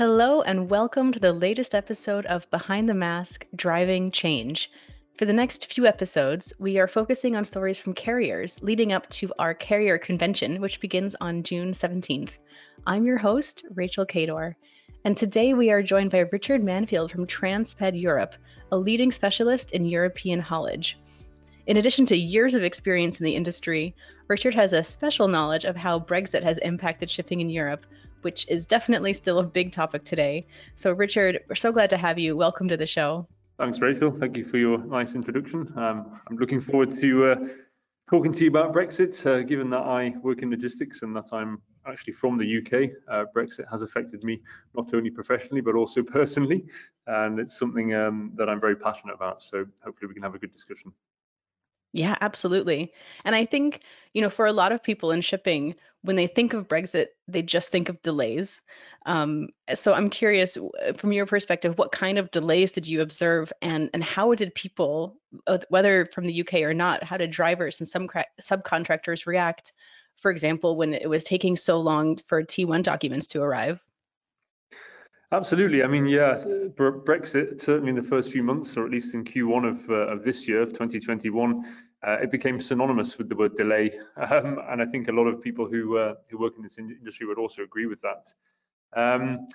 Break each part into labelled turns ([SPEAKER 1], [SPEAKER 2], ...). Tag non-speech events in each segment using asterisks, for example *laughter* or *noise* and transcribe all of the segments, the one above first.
[SPEAKER 1] Hello, and welcome to the latest episode of Behind the Mask Driving Change. For the next few episodes, we are focusing on stories from carriers leading up to our carrier convention, which begins on June 17th. I'm your host, Rachel Cador, and today we are joined by Richard Manfield from Transped Europe, a leading specialist in European haulage. In addition to years of experience in the industry, Richard has a special knowledge of how Brexit has impacted shipping in Europe, which is definitely still a big topic today. So, Richard, we're so glad to have you. Welcome to the show.
[SPEAKER 2] Thanks, Rachel. Thank you for your nice introduction. Um, I'm looking forward to uh, talking to you about Brexit, uh, given that I work in logistics and that I'm actually from the UK. Uh, Brexit has affected me not only professionally but also *laughs* personally, and it's something um, that I'm very passionate about. So hopefully we can have a good discussion.
[SPEAKER 1] Yeah, absolutely. And I think, you know, for a lot of people in shipping, when they think of Brexit, they just think of delays. Um, so I'm curious, from your perspective, what kind of delays did you observe, and and how did people, uh, whether from the UK or not, how did drivers and some subcontractors react? For example, when it was taking so long for T1 documents to arrive.
[SPEAKER 2] Absolutely. I mean, yeah, Brexit certainly in the first few months, or at least in Q1 of, uh, of this year, 2021, uh, it became synonymous with the word delay, um, and I think a lot of people who uh, who work in this industry would also agree with that. Um,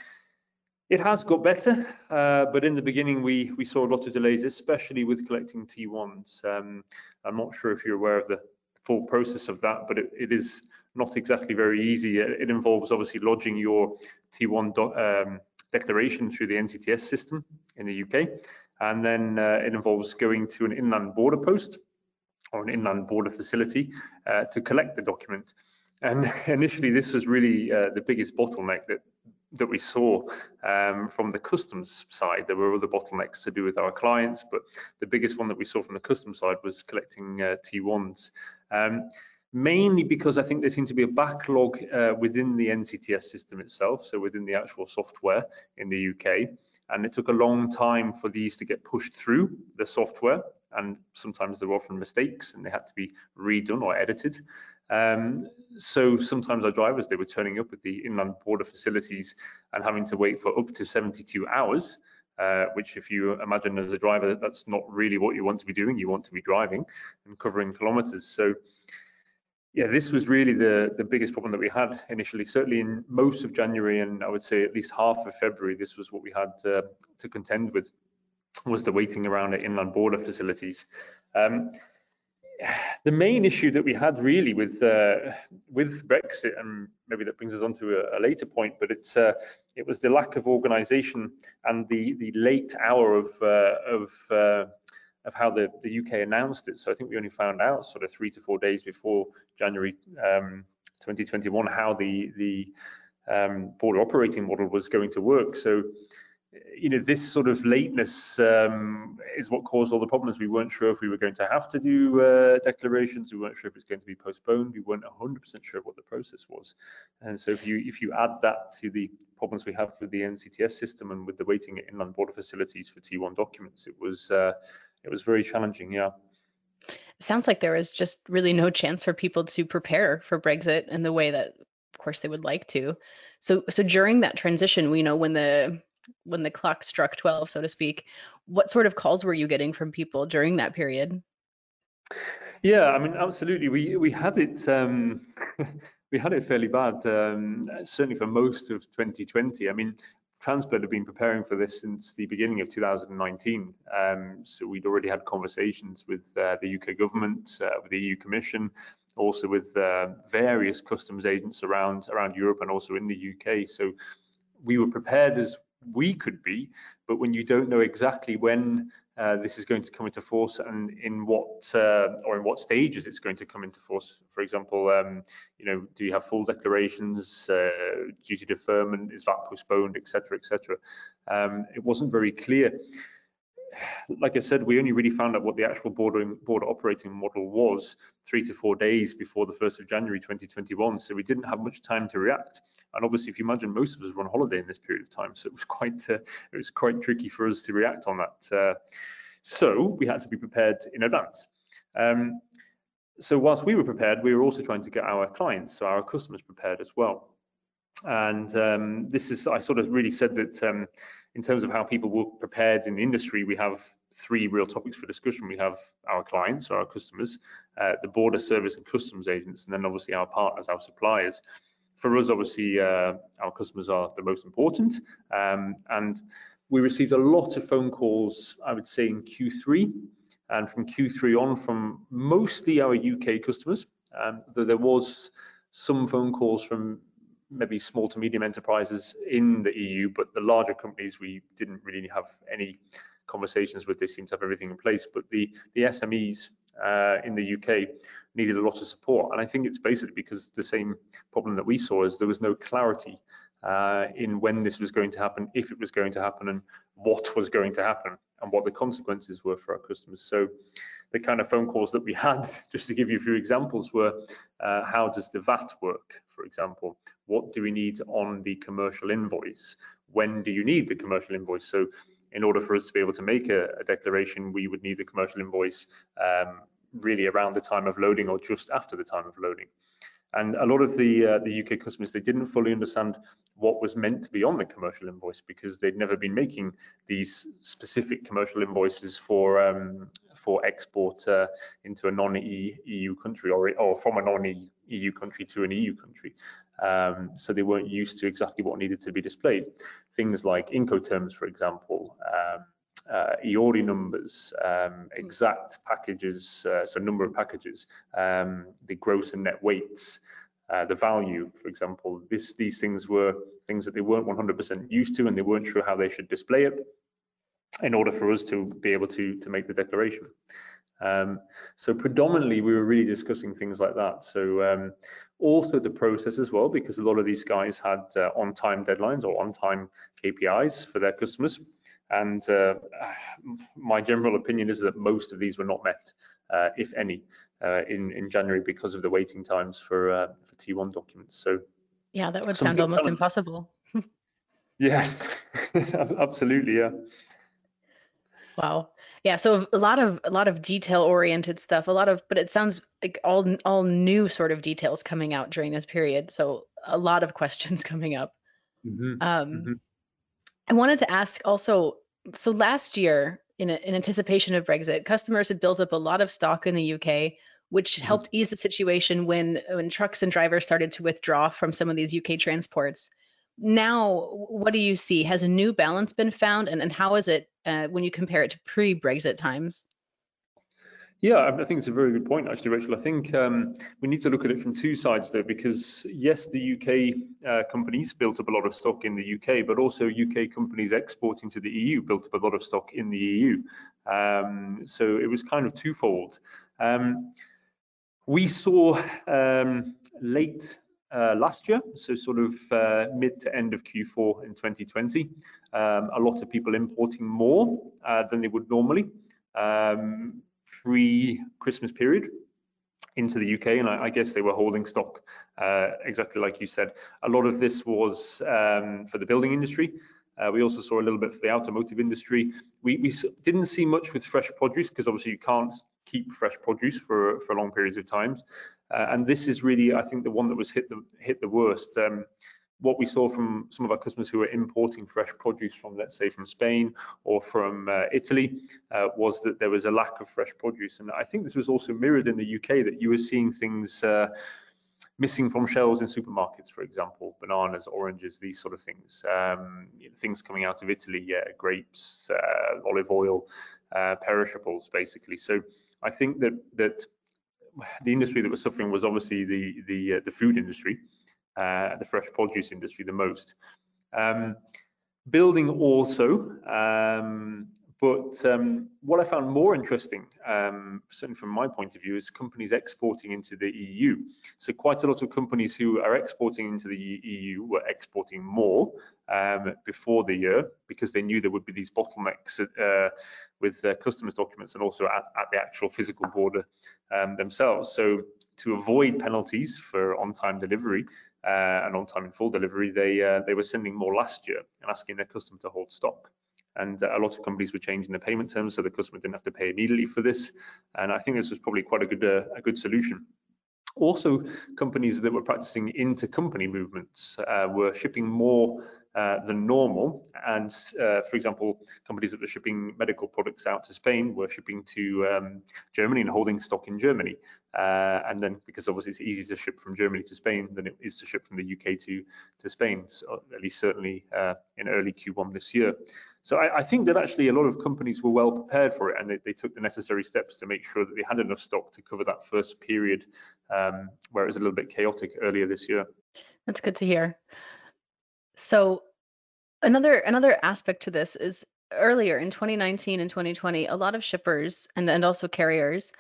[SPEAKER 2] it has got better, uh, but in the beginning we we saw a lot of delays, especially with collecting T1s. Um, I'm not sure if you're aware of the full process of that, but it, it is not exactly very easy. It, it involves obviously lodging your T1 um, declaration through the NCTS system in the UK. And then uh, it involves going to an inland border post or an inland border facility uh, to collect the document. And *laughs* initially, this was really uh, the biggest bottleneck that that we saw um, from the customs side. There were other bottlenecks to do with our clients, but the biggest one that we saw from the customs side was collecting uh, T1s. Um, mainly because I think there seemed to be a backlog uh, within the NCTS system itself, so within the actual software in the UK. And it took a long time for these to get pushed through the software. And sometimes there were often mistakes and they had to be redone or edited. Um, so sometimes our drivers, they were turning up at the inland border facilities and having to wait for up to 72 hours uh, which if you imagine as a driver, that's not really what you want to be doing. You want to be driving and covering kilometers. So yeah, this was really the, the biggest problem that we had initially. Certainly in most of January and I would say at least half of February, this was what we had to, to contend with, was the waiting around at inland border facilities. Um, the main issue that we had really with uh, with Brexit, and maybe that brings us on to a, a later point, but it's uh, it was the lack of organisation and the the late hour of uh, of uh, of how the, the UK announced it. So I think we only found out sort of three to four days before January um, 2021 how the the um, border operating model was going to work. So you know this sort of lateness um, is what caused all the problems. We weren't sure if we were going to have to do uh, declarations. We weren't sure if it's going to be postponed. We weren't 100% sure what the process was. And so if you if you add that to the problems we have with the NCTS system and with the waiting at inland border facilities for T1 documents, it was uh, it was very challenging. Yeah.
[SPEAKER 1] It sounds like there was just really no chance for people to prepare for Brexit in the way that, of course, they would like to. So, so during that transition, we know when the when the clock struck 12, so to speak, what sort of calls were you getting from people during that period?
[SPEAKER 2] Yeah, I mean, absolutely. We we had it um, *laughs* we had it fairly bad, um, certainly for most of 2020. I mean, Transped have been preparing for this since the beginning of 2019. Um, so we'd already had conversations with uh, the UK government, uh, with the EU Commission, also with uh, various customs agents around around Europe and also in the UK. So we were prepared as we could be, but when you don't know exactly when uh, this is going to come into force and in what uh, or in what stages it's going to come into force. For example, um, you know, do you have full declarations, uh, duty deferment, is that postponed, etc., etc. Um, it wasn't very clear. Like I said, we only really found out what the actual border border operating model was three to four days before the 1st of January 2021. So we didn't have much time to react. And obviously, if you imagine, most of us were on holiday in this period of time, so it was quite uh, it was quite tricky for us to react on that. Uh, so we had to be prepared in advance. Um, so whilst we were prepared, we were also trying to get our clients, so our customers prepared as well. and um, this is, I sort of really said that um, in terms of how people were prepared in the industry, we have three real topics for discussion. We have our clients or our customers, uh, the border service and customs agents, and then obviously our partners, our suppliers. For us, obviously, uh, our customers are the most important. Um, and we received a lot of phone calls, I would say, in Q3 and from Q3 on from mostly our UK customers, um, though there was some phone calls from maybe small to medium enterprises in the EU, but the larger companies we didn't really have any conversations with. They seem to have everything in place, but the the SMEs uh, in the UK needed a lot of support, and I think it's basically because the same problem that we saw is there was no clarity uh, in when this was going to happen, if it was going to happen, and what was going to happen, and what the consequences were for our customers. So the kind of phone calls that we *laughs* had, just to give you a few examples, were uh, how does the VAT work, for example? What do we need on the commercial invoice? When do you need the commercial invoice? So in order for us to be able to make a, a declaration, we would need the commercial invoice um, really around the time of loading or just after the time of loading. And a lot of the uh, the UK customers they didn't fully understand what was meant to be on the commercial invoice because they'd never been making these specific commercial invoices for um, for export uh, into a non-EU country or or from a non-EU country to an EU country. Um, so they weren't used to exactly what needed to be displayed. Things like Incoterms, for example, um, uh, EORI numbers, um, exact packages, uh, so number of packages, um, the gross and net weights, uh, the value, for example. This, these things were things that they weren't 100% used to and they weren't sure how they should display it in order for us to be able to, to make the declaration. Um, so predominantly we were really discussing things like that. So um, also the process as well, because a lot of these guys had uh, on-time deadlines or on-time KPIs for their customers. And uh, my general opinion is that most of these were not met, uh, if any, uh, in, in January because of the waiting times for, uh, for T1 documents. So
[SPEAKER 1] yeah, that would sound almost impossible. *laughs*
[SPEAKER 2] yes, *laughs* absolutely, yeah.
[SPEAKER 1] Wow. Yeah, so a lot of a lot of detail oriented stuff, a lot of but it sounds like all all new sort of details coming out during this period. So a lot of *laughs* questions coming up. Mm-hmm. Um, mm-hmm. I wanted to ask also, so last year in, a, in anticipation of Brexit, customers had built up a lot of stock in the UK, which mm-hmm. helped ease the situation when when trucks and drivers started to withdraw from some of these UK transports. Now what do you see? Has a new balance been found and, and how is it uh, when you compare it to pre-brexit times
[SPEAKER 2] yeah, I think it's a very good point, actually, Rachel. I think um, we need to look at it from two sides, though, because yes, the UK uh, companies built up a lot of stock in the UK, but also UK companies exporting to the EU built up a lot of stock in the EU. Um, so it was kind of twofold. Um, we saw um, late uh, last year, so sort of uh, mid to end of Q4 in 2020. Um, a lot of people importing more uh, than they would normally um, pre-Christmas period into the UK, and I, I, guess they were holding stock uh, exactly like you said. A lot of this was um, for the building industry. Uh, we also saw a little bit for the automotive industry. We, we didn't see much with fresh produce because obviously you can't keep fresh produce for for long periods of times. Uh, and this is really, I think, the one that was hit the hit the worst. Um, what we saw from some of our customers who were importing fresh produce from, let's say, from Spain or from uh, Italy, uh, was that there was a lack of fresh produce. And I think this was also mirrored in the UK that you were seeing things uh, missing from shelves in supermarkets, for example, bananas, oranges, these sort of things. Um, things coming out of Italy, grapes, uh, olive oil, uh, perishables, basically. So I think that that the industry that was suffering was obviously the the uh, the food industry, uh, the fresh produce industry the most. Um, building also, um, but um, what I found more interesting, um, certainly from my point of view, is companies exporting into the EU. So quite a lot of companies who are exporting into the EU were exporting more um, before the year because they knew there would be these bottlenecks uh, with customs documents and also at, at the actual physical border um, themselves. So to avoid penalties for on-time delivery uh, and on-time and full delivery, they uh, they were sending more last year and asking their customer to hold stock. And uh, a lot of companies were changing the payment terms so the customer didn't have to pay immediately for this. And I think this was probably quite a good uh, a good solution. Also, companies that were practicing intercompany movements uh, were shipping more uh, than normal. And uh, for example, companies that were shipping medical products out to Spain were shipping to um, Germany and holding stock in Germany. Uh, and then because obviously it's easier to ship from Germany to Spain than it is to ship from the UK to, to Spain, so at least certainly uh, in early Q1 this year. So I, I, think that actually a lot of companies were well prepared for it and they, they, took the necessary steps to make sure that they had enough stock to cover that first period um, where it was a little bit chaotic earlier this year.
[SPEAKER 1] That's good to hear. So another another aspect to this is earlier in 2019 and 2020, a lot of shippers and, and also carriers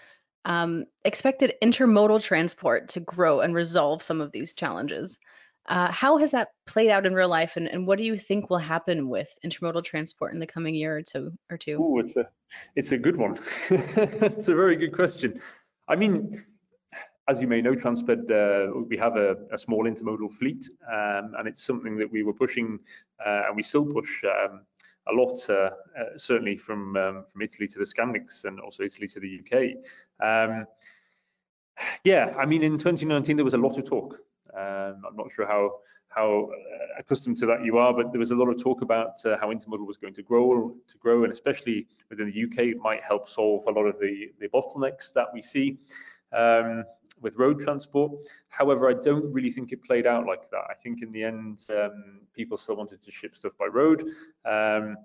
[SPEAKER 1] um, expected intermodal transport to grow and resolve some of these challenges. Uh, how has that played out in real life, and, and, what do you think will happen with intermodal transport in the coming year or two? Or two?
[SPEAKER 2] Oh, it's a it's a good one. *laughs* it's a very good question. I mean, as you may know, Transped, uh, we have a, a, small intermodal fleet, um, and it's something that we were pushing, uh, and we still push um, a lot, uh, uh certainly from um, from Italy to the Scandics and also Italy to the UK. Um, yeah, I mean, in 2019 there was a lot of talk um, I'm not sure how how uh, accustomed to that you are, but there was a lot of talk about uh, how intermodal was going to grow, to grow, and especially within the UK, it might help solve a lot of the, the bottlenecks that we see um, with road transport. However, I don't really think it played out like that. I think in the end, um, people still wanted to ship stuff by road. Um,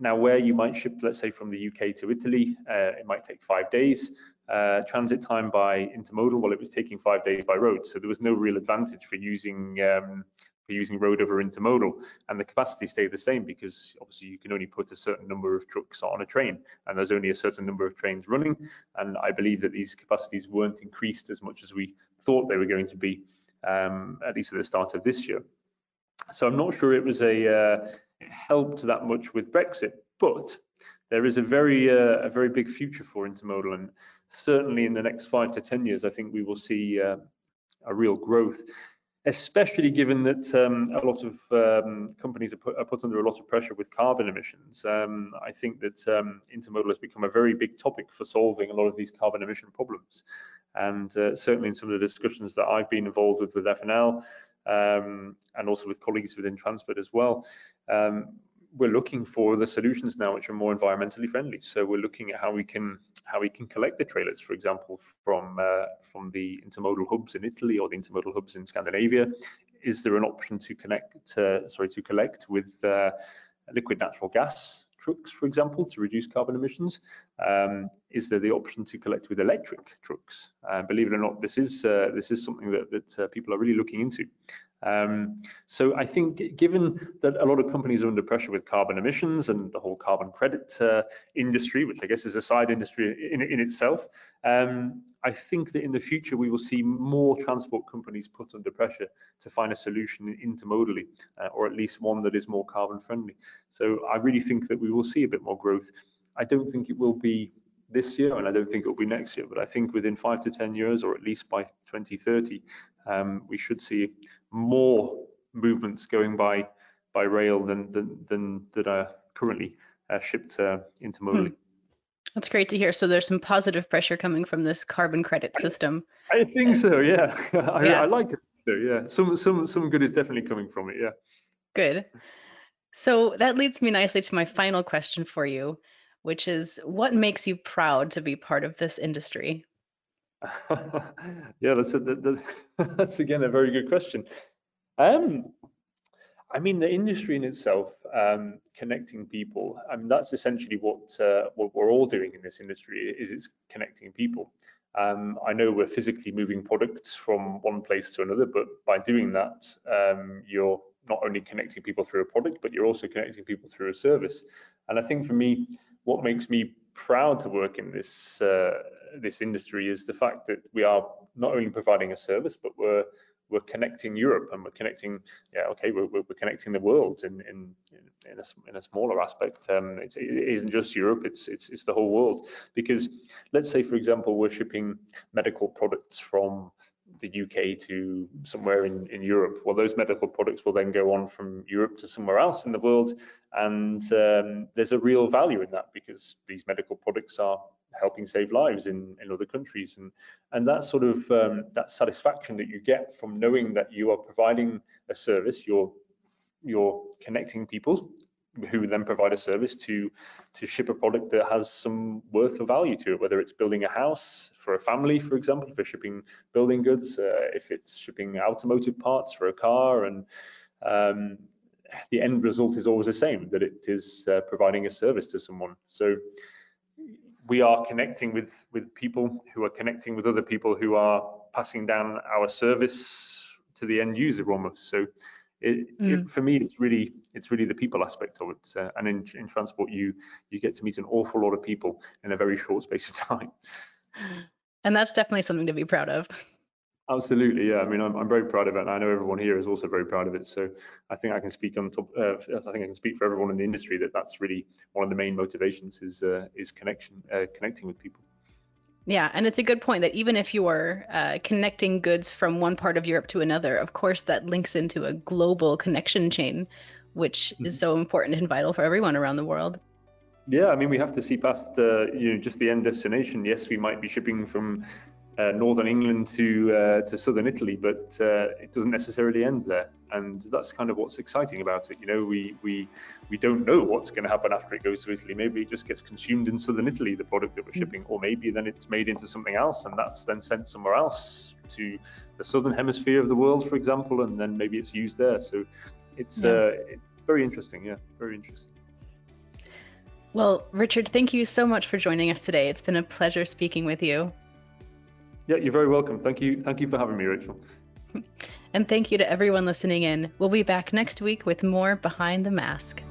[SPEAKER 2] now, where you might ship, let's say, from the UK to Italy, uh, it might take five days uh, transit time by intermodal, well, it was taking five days by road. So there was no real advantage for using um, using road over intermodal, and the capacity stayed the same because obviously you can only put a certain number of trucks on a train, and there's only a certain number of trains running. And I believe that these capacities weren't increased as much as we thought they were going to be, um, at least at the start of this year. So I'm not sure it was a uh, it helped that much with Brexit, but there is a very uh, a very big future for intermodal and certainly in the next five to 10 years, I think we will see uh, a real growth, especially given that um, a lot of um, companies are put, are put, under a lot of pressure with carbon emissions. Um, I think that um, intermodal has become a very big topic for solving a lot of these carbon emission problems. And uh, certainly in some of the discussions that I've been involved with with FNL, um, and also with colleagues within transport as well, um, we're looking for the solutions now which are more environmentally friendly. So we're looking at how we can how we can collect the trailers, for example, from uh, from the intermodal hubs in Italy or the intermodal hubs in Scandinavia. Is there an option to connect, uh, sorry, to collect with uh, liquid natural gas trucks, for example, to reduce carbon emissions? Um, is there the option to collect with electric trucks? Uh, believe it or not, this is uh, this is something that that uh, people are really looking into. Um, so I think given that a lot of companies are under pressure with carbon emissions and the whole carbon credit uh, industry, which I guess is a side industry in, in itself, um, I think that in the future we will see more transport companies put under pressure to find a solution intermodally, uh, or at least one that is more carbon friendly. So I really think that we will see a bit more growth. I don't think it will be this year, and I don't think it will be next year, but I think within five to 10 years, or at least by 2030, um, we should see more movements going by by rail than than, than that are currently uh, shipped uh, intermodally. Hmm.
[SPEAKER 1] That's great to hear. So there's some positive pressure coming from this carbon credit system.
[SPEAKER 2] I think so. Yeah, *laughs* I, yeah. I like it. So, yeah, some some some good is definitely coming from it. Yeah.
[SPEAKER 1] Good. So that leads me nicely to my final question for you, which is what makes you proud to be part of this industry? *laughs*
[SPEAKER 2] yeah, that's, a, that, *laughs* that's again a very good question. Um, I mean, the industry in itself, um, connecting people, I mean, that's essentially what uh, what we're all doing in this industry is it's connecting people. Um, I know we're physically moving products from one place to another, but by doing that, um, you're not only connecting people through a product, but you're also connecting people through a service. And I think for me, what makes me proud to work in this uh, this industry is the fact that we are not only providing a service, but we're we're connecting Europe and we're connecting, yeah, okay, we're, we're connecting the world in in in a, in a smaller aspect. Um, it isn't just Europe; it's it's it's the whole world. Because let's say, for example, we're shipping medical products from the UK to somewhere in, in Europe. Well, those medical products will then go on from Europe to somewhere else in the world. And um, there's a real value in that because these medical products are helping save lives in, in other countries. And, and that sort of um, that satisfaction that you get from knowing that you are providing a service, you're, you're connecting people who then provide a service to to ship a product that has some worth or value to it, whether it's building a house for a family, for example, for shipping building goods, uh, if it's shipping automotive parts for a car, and um, the end result is always the same, that it is uh, providing a service to someone. So we are connecting with with people who are connecting with other people who are passing down our service to the end user almost. So it, mm. it, for me, it's really it's really the people aspect of it. Uh, and in, in transport, you you get to meet an awful lot of people in a very short space of time.
[SPEAKER 1] And that's definitely something to be proud of.
[SPEAKER 2] Absolutely, yeah. I mean, I'm, I'm very proud of it, and I know everyone here is also very proud of it. So I think I can speak on top. Uh, I think I can speak for everyone in the industry that that's really one of the main motivations is uh, is connection, uh, connecting with people.
[SPEAKER 1] Yeah, and it's a good point that even if you are uh, connecting goods from one part of Europe to another, of course that links into a global connection chain, which mm-hmm. is so important and vital for everyone around the world.
[SPEAKER 2] Yeah, I mean we have to see past uh, you know just the end destination. Yes, we might be shipping from uh, northern England to uh, to southern Italy, but uh, it doesn't necessarily end there, and that's kind of what's exciting about it. You know, we we we don't know what's going to happen after it goes to Italy. Maybe it just gets consumed in southern Italy, the product that we're mm. shipping, or maybe then it's made into something else, and that's then sent somewhere else to the southern hemisphere of the world, for example, and then maybe it's used there. So it's yeah. uh, it's very interesting. Yeah, very interesting.
[SPEAKER 1] Well, Richard, thank you so much for joining us today. It's been a pleasure speaking with you.
[SPEAKER 2] Yeah, you're very welcome. Thank you. Thank you for having me, Rachel. *laughs*
[SPEAKER 1] And thank you to everyone listening in. We'll be back next week with more Behind the Mask.